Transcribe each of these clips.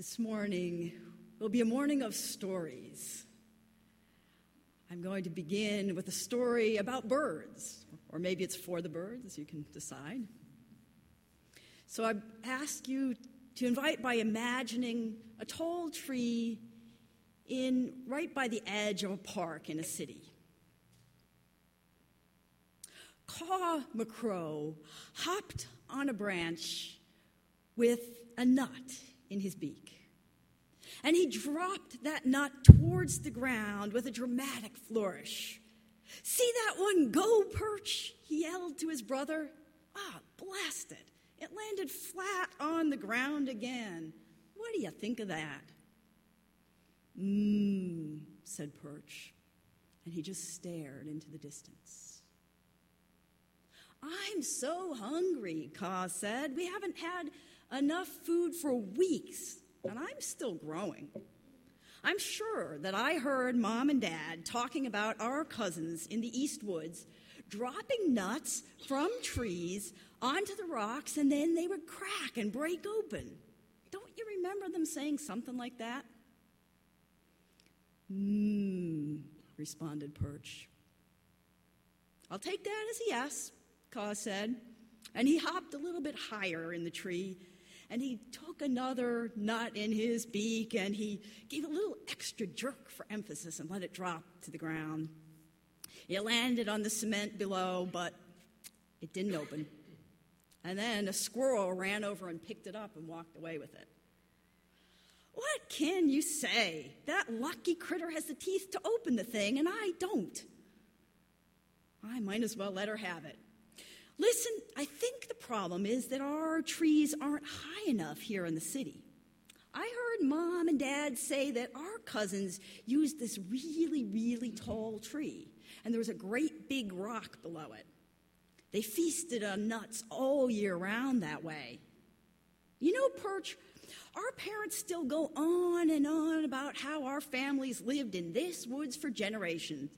This morning will be a morning of stories. I'm going to begin with a story about birds, or maybe it's for the birds, you can decide. So I ask you to invite by imagining a tall tree in right by the edge of a park in a city. Caw McCrow hopped on a branch with a nut in his beak. And he dropped that nut towards the ground with a dramatic flourish. See that one go, Perch? he yelled to his brother. Ah, blast it. It landed flat on the ground again. What do you think of that? Mmm, said Perch, and he just stared into the distance. I'm so hungry, Caw said. We haven't had enough food for weeks, and I'm still growing. I'm sure that I heard mom and dad talking about our cousins in the East Woods dropping nuts from trees onto the rocks, and then they would crack and break open. Don't you remember them saying something like that? Mmm, responded Perch. I'll take that as a yes, Caw said. And he hopped a little bit higher in the tree and he took another nut in his beak and he gave a little extra jerk for emphasis and let it drop to the ground. It landed on the cement below, but it didn't open. And then a squirrel ran over and picked it up and walked away with it. What can you say? That lucky critter has the teeth to open the thing, and I don't. I might as well let her have it. Listen, I think the problem is that our trees aren't high enough here in the city. I heard mom and dad say that our cousins used this really, really tall tree, and there was a great big rock below it. They feasted on nuts all year round that way. You know, Perch, our parents still go on and on about how our families lived in this woods for generations.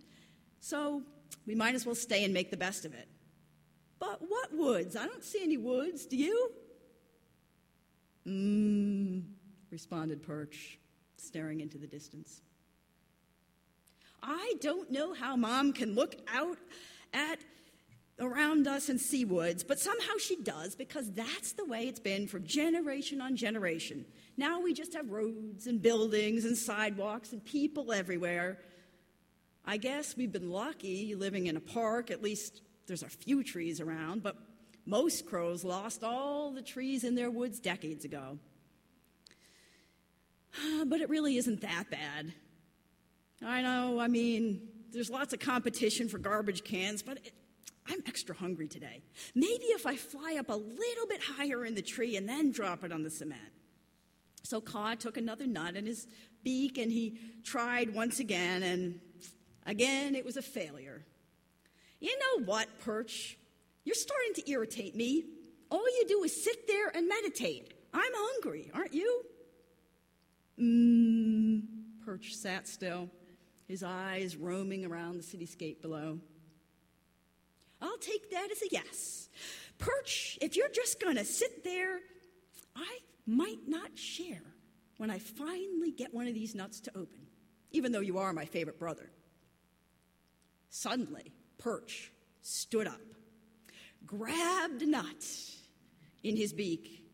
So we might as well stay and make the best of it. But what woods? I don't see any woods. Do you? Mmm, responded Perch, staring into the distance. I don't know how mom can look out at around us and see woods, but somehow she does because that's the way it's been for generation on generation. Now we just have roads and buildings and sidewalks and people everywhere. I guess we've been lucky living in a park, at least there's a few trees around, but most crows lost all the trees in their woods decades ago. But it really isn't that bad. I know, I mean, there's lots of competition for garbage cans, but it, I'm extra hungry today. Maybe if I fly up a little bit higher in the tree and then drop it on the cement. So Caw took another nut in his beak and he tried once again, and again it was a failure. You know what, Perch? You're starting to irritate me. All you do is sit there and meditate. I'm hungry, aren't you? Mmm, Perch sat still, his eyes roaming around the cityscape below. I'll take that as a yes. Perch, if you're just going to sit there, I might not share when I finally get one of these nuts to open, even though you are my favorite brother. Suddenly, perch, stood up, grabbed a nut in his beak,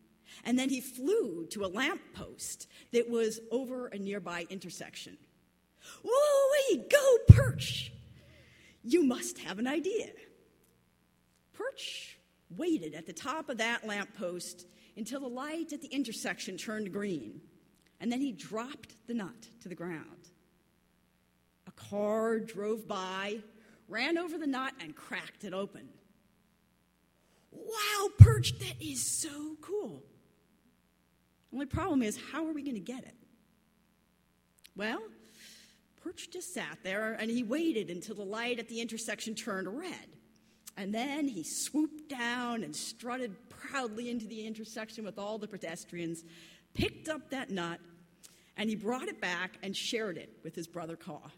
and then he flew to a lamppost that was over a nearby intersection. Whoa, go, Perch! You must have an idea. Perch waited at the top of that lamppost until the light at the intersection turned green, and then he dropped the nut to the ground. A car drove by ran over the nut, and cracked it open. Wow, Perch, that is so cool. Only problem is, how are we going to get it? Well, Perch just sat there and he waited until the light at the intersection turned red. And then he swooped down and strutted proudly into the intersection with all the pedestrians, picked up that nut, and he brought it back and shared it with his brother Caw.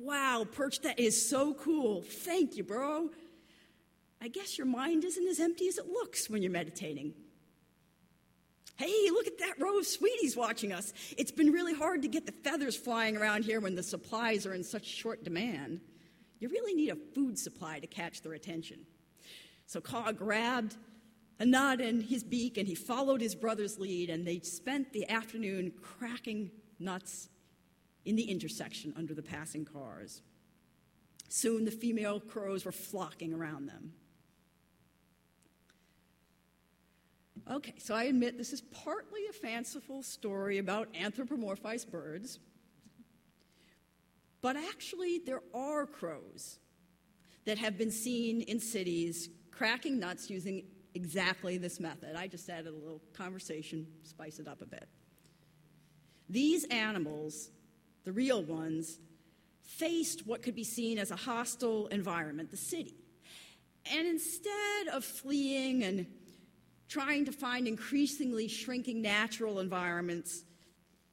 Wow, Perch, that is so cool. Thank you, bro. I guess your mind isn't as empty as it looks when you're meditating. Hey, look at that row of sweeties watching us. It's been really hard to get the feathers flying around here when the supplies are in such short demand. You really need a food supply to catch their attention. So Caw grabbed a nut in his beak and he followed his brother's lead, and they spent the afternoon cracking nuts in the intersection under the passing cars. Soon the female crows were flocking around them. Okay, so I admit this is partly a fanciful story about anthropomorphized birds, but actually, there are crows that have been seen in cities cracking nuts using exactly this method. I just added a little conversation, spice it up a bit. These animals, the real ones, faced what could be seen as a hostile environment, the city. And instead of fleeing and trying to find increasingly shrinking natural environments,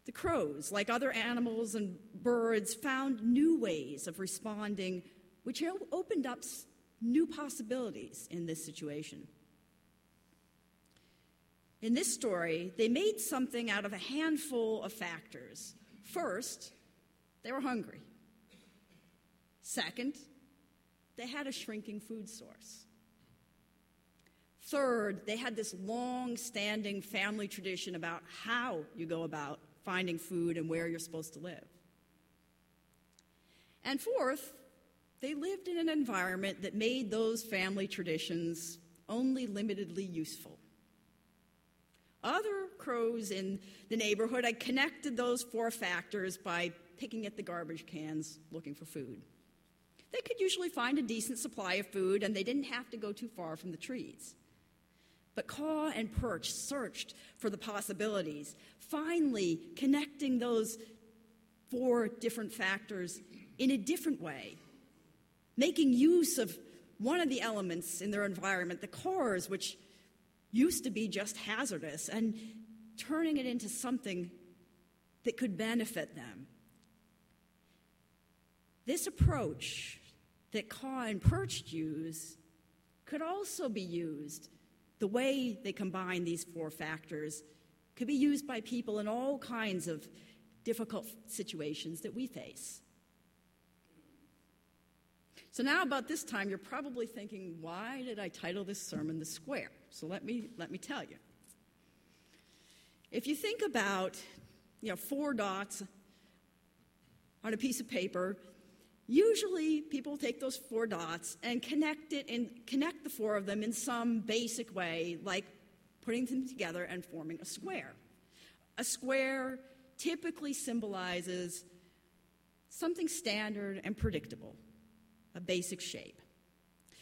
the crows, like other animals and birds, found new ways of responding, which opened up new possibilities in this situation. In this story, they made something out of a handful of factors. First, they were hungry. Second, they had a shrinking food source. Third, they had this long standing family tradition about how you go about finding food and where you're supposed to live. And fourth, they lived in an environment that made those family traditions only limitedly useful. Other crows in the neighborhood I connected those four factors by picking at the garbage cans looking for food. They could usually find a decent supply of food and they didn't have to go too far from the trees. But Caw and Perch searched for the possibilities, finally connecting those four different factors in a different way, making use of one of the elements in their environment, the cores, which used to be just hazardous, and turning it into something that could benefit them. This approach that Caw and Perch use could also be used. The way they combine these four factors could be used by people in all kinds of difficult situations that we face. So, now about this time, you're probably thinking, why did I title this sermon The Square? So, let me, let me tell you. If you think about you know, four dots on a piece of paper, usually people take those four dots and connect it and connect the four of them in some basic way, like putting them together and forming a square. A square typically symbolizes something standard and predictable a basic shape.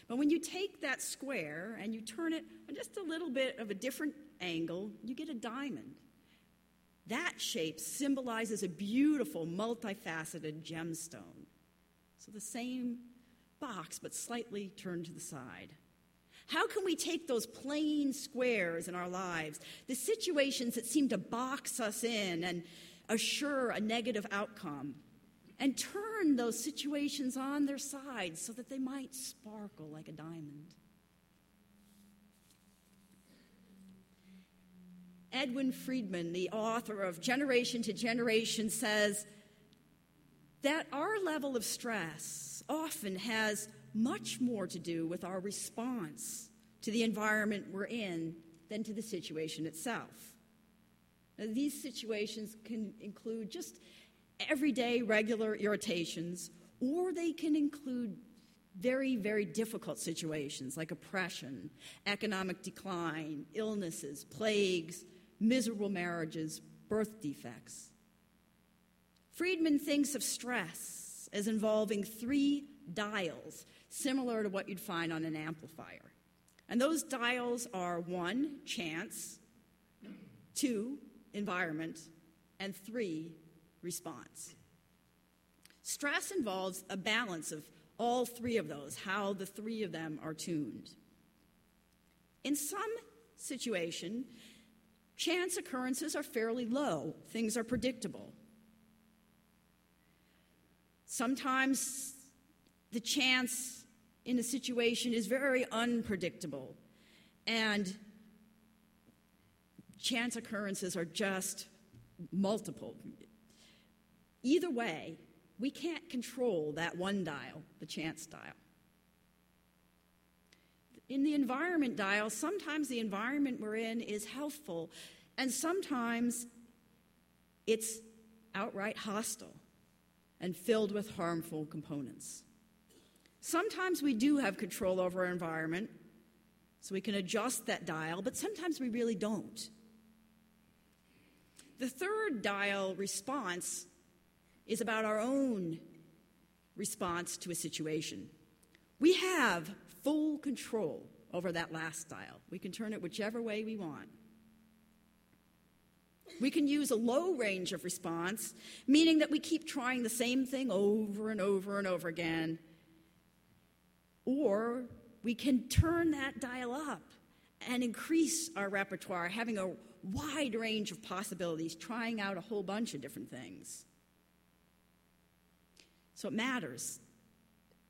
But when you take that square and you turn it on just a little bit of a different angle, you get a diamond. That shape symbolizes a beautiful, multifaceted gemstone. So the same box, but slightly turned to the side. How can we take those plain squares in our lives, the situations that seem to box us in and assure a negative outcome, and turn those situations on their side so that they might sparkle like a diamond. Edwin Friedman, the author of Generation to Generation, says that our level of stress often has much more to do with our response to the environment we're in than to the situation itself. Now, these situations can include just everyday regular irritations, or they can include very, very difficult situations like oppression, economic decline, illnesses, plagues, miserable marriages, birth defects. Friedman thinks of stress as involving three dials, similar to what you'd find on an amplifier. And those dials are one, chance, two, environment, and three, response. Stress involves a balance of all three of those, how the three of them are tuned. In some situation, chance occurrences are fairly low, things are predictable. Sometimes the chance in a situation is very unpredictable, and chance occurrences are just multiple. Either way, we can't control that one dial, the chance dial. In the environment dial, sometimes the environment we're in is healthful, and sometimes it's outright hostile and filled with harmful components. Sometimes we do have control over our environment, so we can adjust that dial, but sometimes we really don't. The third dial response is about our own response to a situation. We have full control over that last dial. We can turn it whichever way we want. We can use a low range of response, meaning that we keep trying the same thing over and over and over again. Or we can turn that dial up and increase our repertoire, having a wide range of possibilities, trying out a whole bunch of different things. So it matters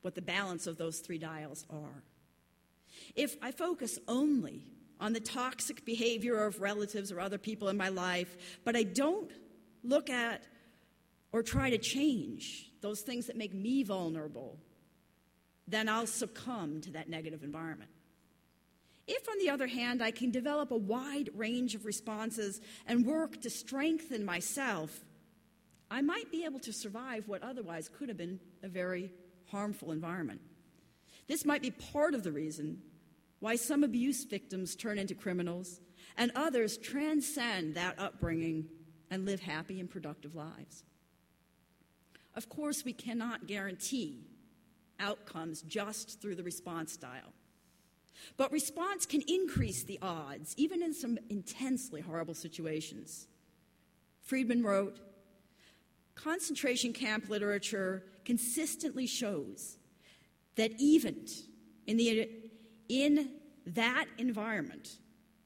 what the balance of those three dials are. If I focus only on the toxic behavior of relatives or other people in my life, but I don't look at or try to change those things that make me vulnerable, then I'll succumb to that negative environment. If, on the other hand, I can develop a wide range of responses and work to strengthen myself, I might be able to survive what otherwise could have been a very harmful environment. This might be part of the reason why some abuse victims turn into criminals and others transcend that upbringing and live happy and productive lives. Of course, we cannot guarantee outcomes just through the response style. But response can increase the odds, even in some intensely horrible situations. Friedman wrote Concentration camp literature consistently shows that even in, the, in that environment,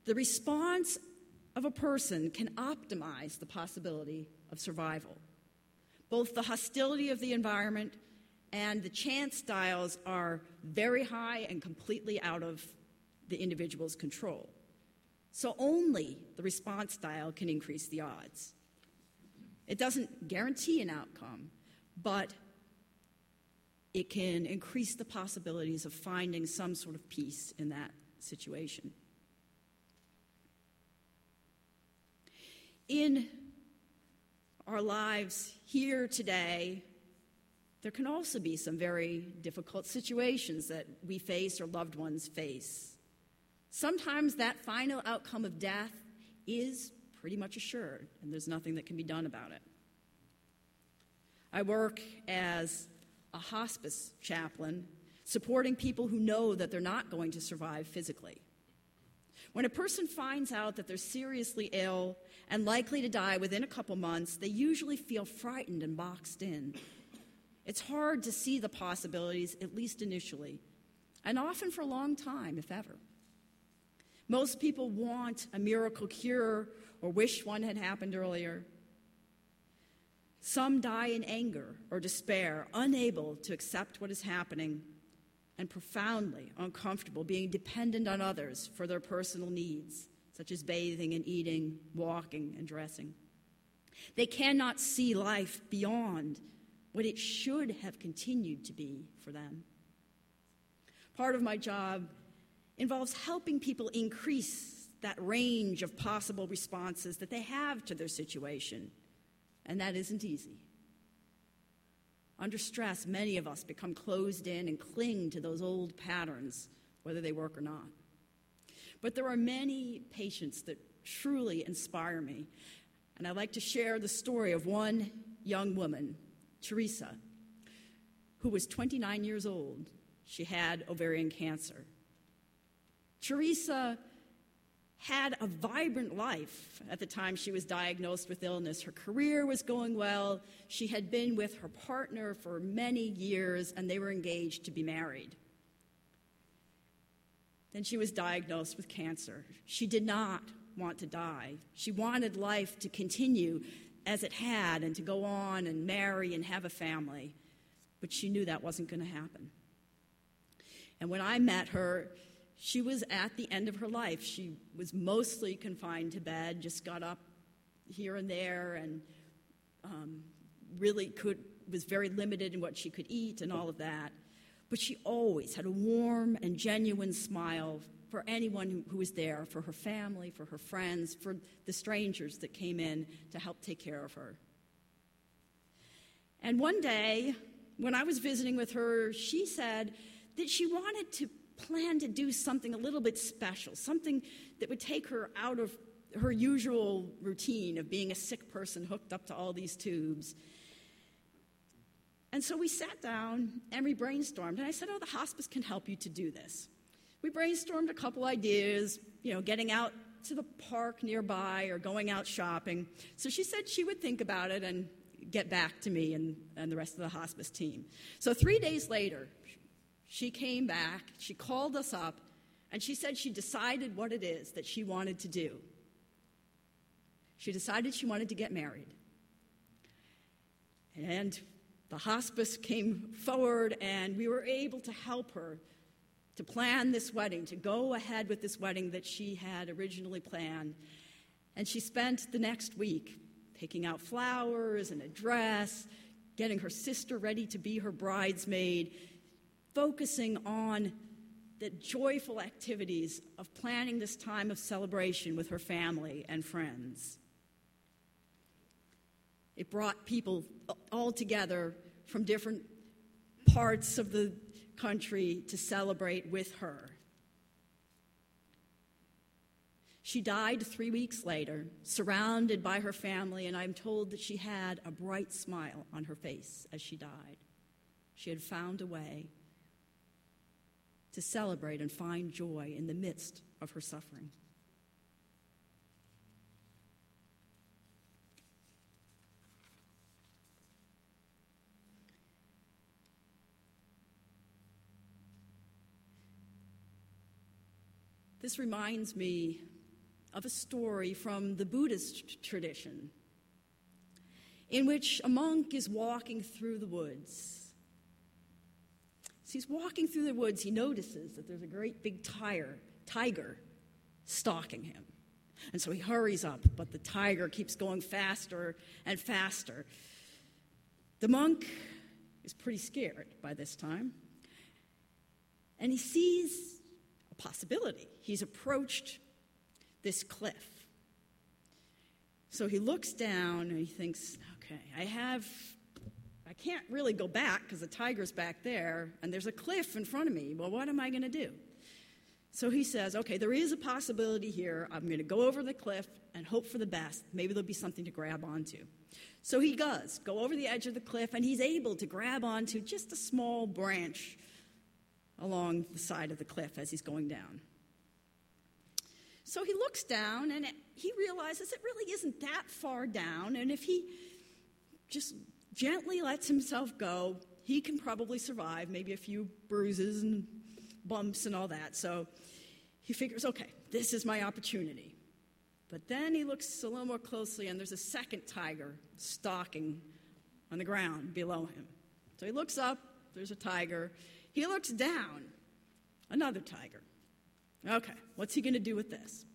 the response of a person can optimize the possibility of survival. Both the hostility of the environment and the chance dials are very high and completely out of the individual's control. So only the response style can increase the odds. It doesn't guarantee an outcome, but it can increase the possibilities of finding some sort of peace in that situation. In our lives here today, there can also be some very difficult situations that we face or loved ones face. Sometimes that final outcome of death is pretty much assured, and there's nothing that can be done about it. I work as a hospice chaplain, supporting people who know that they're not going to survive physically. When a person finds out that they're seriously ill and likely to die within a couple months, they usually feel frightened and boxed in. It's hard to see the possibilities, at least initially, and often for a long time, if ever. Most people want a miracle cure or wish one had happened earlier. Some die in anger or despair, unable to accept what is happening and profoundly uncomfortable being dependent on others for their personal needs, such as bathing and eating, walking and dressing. They cannot see life beyond what it should have continued to be for them. Part of my job involves helping people increase that range of possible responses that they have to their situation, and that isn't easy. Under stress, many of us become closed in and cling to those old patterns, whether they work or not. But there are many patients that truly inspire me, and I'd like to share the story of one young woman, Teresa, who was 29 years old. She had ovarian cancer. Teresa had a vibrant life at the time she was diagnosed with illness. Her career was going well. She had been with her partner for many years, and they were engaged to be married. Then she was diagnosed with cancer. She did not want to die. She wanted life to continue as it had and to go on and marry and have a family. But she knew that wasn't going to happen. And when I met her, she was at the end of her life. She was mostly confined to bed, just got up here and there, and um, really could was very limited in what she could eat and all of that. But she always had a warm and genuine smile for anyone who, who was there, for her family, for her friends, for the strangers that came in to help take care of her. And one day, when I was visiting with her, she said that she wanted to plan to do something a little bit special, something that would take her out of her usual routine of being a sick person hooked up to all these tubes. And so we sat down and we brainstormed. And I said, Oh, the hospice can help you to do this. We brainstormed a couple ideas, you know, getting out to the park nearby or going out shopping. So she said she would think about it and get back to me and, and the rest of the hospice team. So three days later, she came back, she called us up, and she said she decided what it is that she wanted to do. She decided she wanted to get married. And the hospice came forward, and we were able to help her to plan this wedding, to go ahead with this wedding that she had originally planned. And she spent the next week picking out flowers and a dress, getting her sister ready to be her bridesmaid, focusing on the joyful activities of planning this time of celebration with her family and friends. It brought people all together from different parts of the country to celebrate with her. She died three weeks later, surrounded by her family, and I'm told that she had a bright smile on her face as she died. She had found a way to celebrate and find joy in the midst of her suffering. This reminds me of a story from the Buddhist tradition in which a monk is walking through the woods. As he's walking through the woods, he notices that there's a great big tiger, tiger stalking him. And so he hurries up, but the tiger keeps going faster and faster. The monk is pretty scared by this time, and he sees a possibility. He's approached this cliff. So he looks down and he thinks, okay, I have, can't really go back because the tiger's back there and there's a cliff in front of me. Well, what am I going to do? So he says, okay, there is a possibility here. I'm going to go over the cliff and hope for the best. Maybe there'll be something to grab onto. So he does go over the edge of the cliff and he's able to grab onto just a small branch along the side of the cliff as he's going down. So he looks down and he realizes it really isn't that far down, and if he just gently lets himself go, he can probably survive maybe a few bruises and bumps and all that. So he figures, okay, this is my opportunity. But then he looks a little more closely, and there's a second tiger stalking on the ground below him. So he looks up, there's a tiger, he looks down. Another tiger. Okay, what's he going to do with this?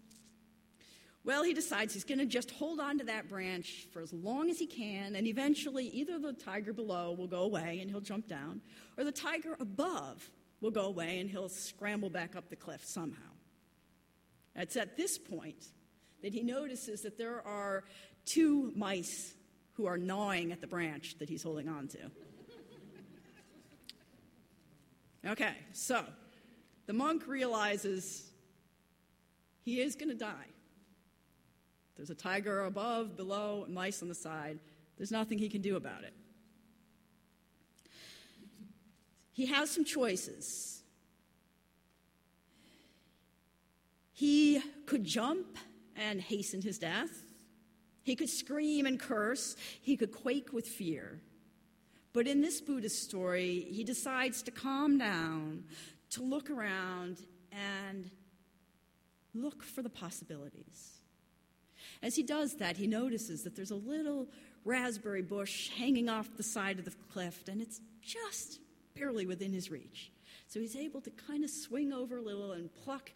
Well, he decides he's going to just hold on to that branch for as long as he can, and eventually either the tiger below will go away and he'll jump down, or the tiger above will go away and he'll scramble back up the cliff somehow. It's at this point that he notices that there are two mice who are gnawing at the branch that he's holding on to. Okay, so the monk realizes he is going to die. There's a tiger above, below, mice on the side. There's nothing he can do about it. He has some choices. He could jump and hasten his death. He could scream and curse. He could quake with fear. But in this Buddhist story, he decides to calm down, to look around, and look for the possibilities. As he does that, he notices that there's a little raspberry bush hanging off the side of the cliff, and it's just barely within his reach. So he's able to kind of swing over a little and pluck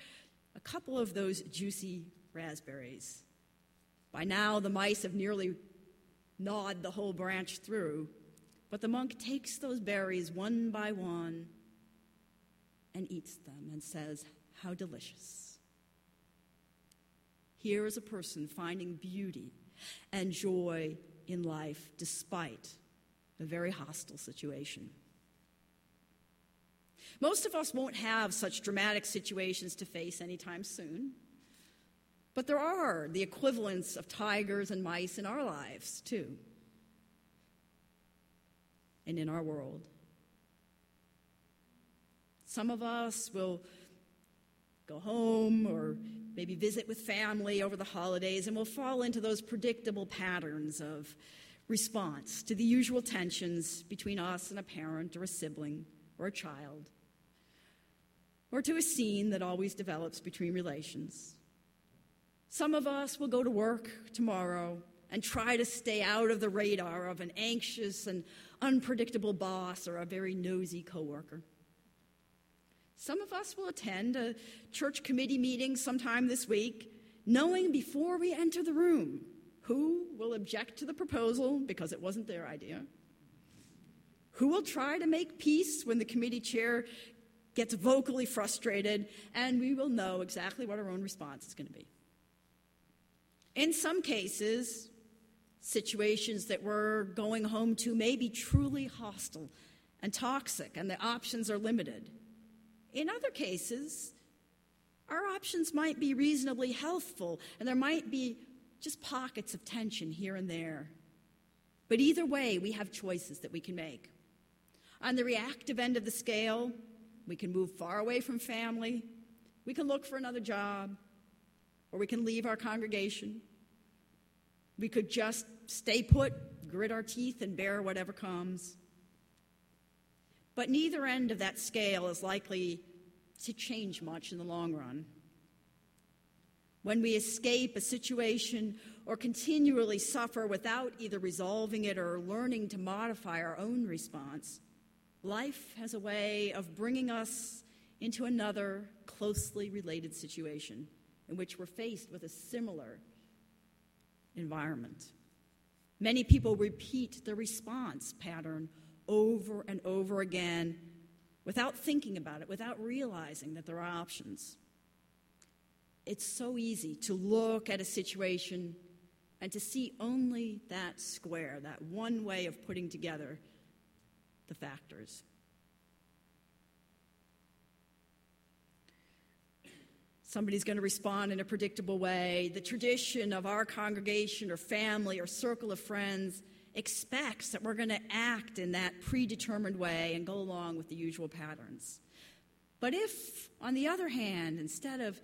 a couple of those juicy raspberries. By now, the mice have nearly gnawed the whole branch through, but the monk takes those berries one by one and eats them and says, How delicious. Here is a person finding beauty and joy in life despite a very hostile situation. Most of us won't have such dramatic situations to face anytime soon. But there are the equivalents of tigers and mice in our lives, too, and in our world. Some of us will go home or maybe visit with family over the holidays, and we'll fall into those predictable patterns of response to the usual tensions between us and a parent or a sibling or a child or to a scene that always develops between relations. Some of us will go to work tomorrow and try to stay out of the radar of an anxious and unpredictable boss or a very nosy coworker. Some of us will attend a church committee meeting sometime this week, knowing before we enter the room who will object to the proposal because it wasn't their idea, who will try to make peace when the committee chair gets vocally frustrated, and we will know exactly what our own response is going to be. In some cases, situations that we're going home to may be truly hostile and toxic, and the options are limited. In other cases, our options might be reasonably healthful, and there might be just pockets of tension here and there. But either way, we have choices that we can make. On the reactive end of the scale, we can move far away from family. We can look for another job. Or we can leave our congregation. We could just stay put, grit our teeth, and bear whatever comes. But neither end of that scale is likely to change much in the long run. When we escape a situation or continually suffer without either resolving it or learning to modify our own response, life has a way of bringing us into another closely related situation in which we're faced with a similar environment. Many people repeat the response pattern over and over again without thinking about it, without realizing that there are options. It's so easy to look at a situation and to see only that square, that one way of putting together the factors. Somebody's going to respond in a predictable way. The tradition of our congregation or family or circle of friends expects that we're going to act in that predetermined way and go along with the usual patterns. But if, on the other hand, instead of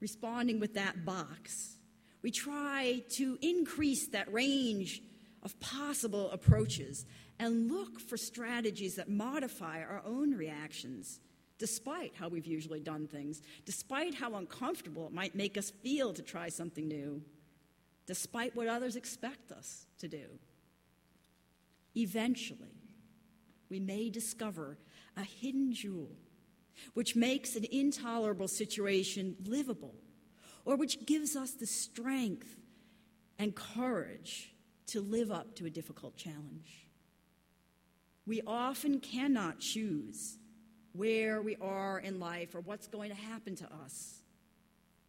responding with that box, we try to increase that range of possible approaches and look for strategies that modify our own reactions, despite how we've usually done things, despite how uncomfortable it might make us feel to try something new, despite what others expect us to do. Eventually, we may discover a hidden jewel which makes an intolerable situation livable, or which gives us the strength and courage to live up to a difficult challenge. We often cannot choose where we are in life or what's going to happen to us,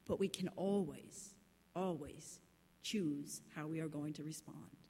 but we can always, always choose how we are going to respond.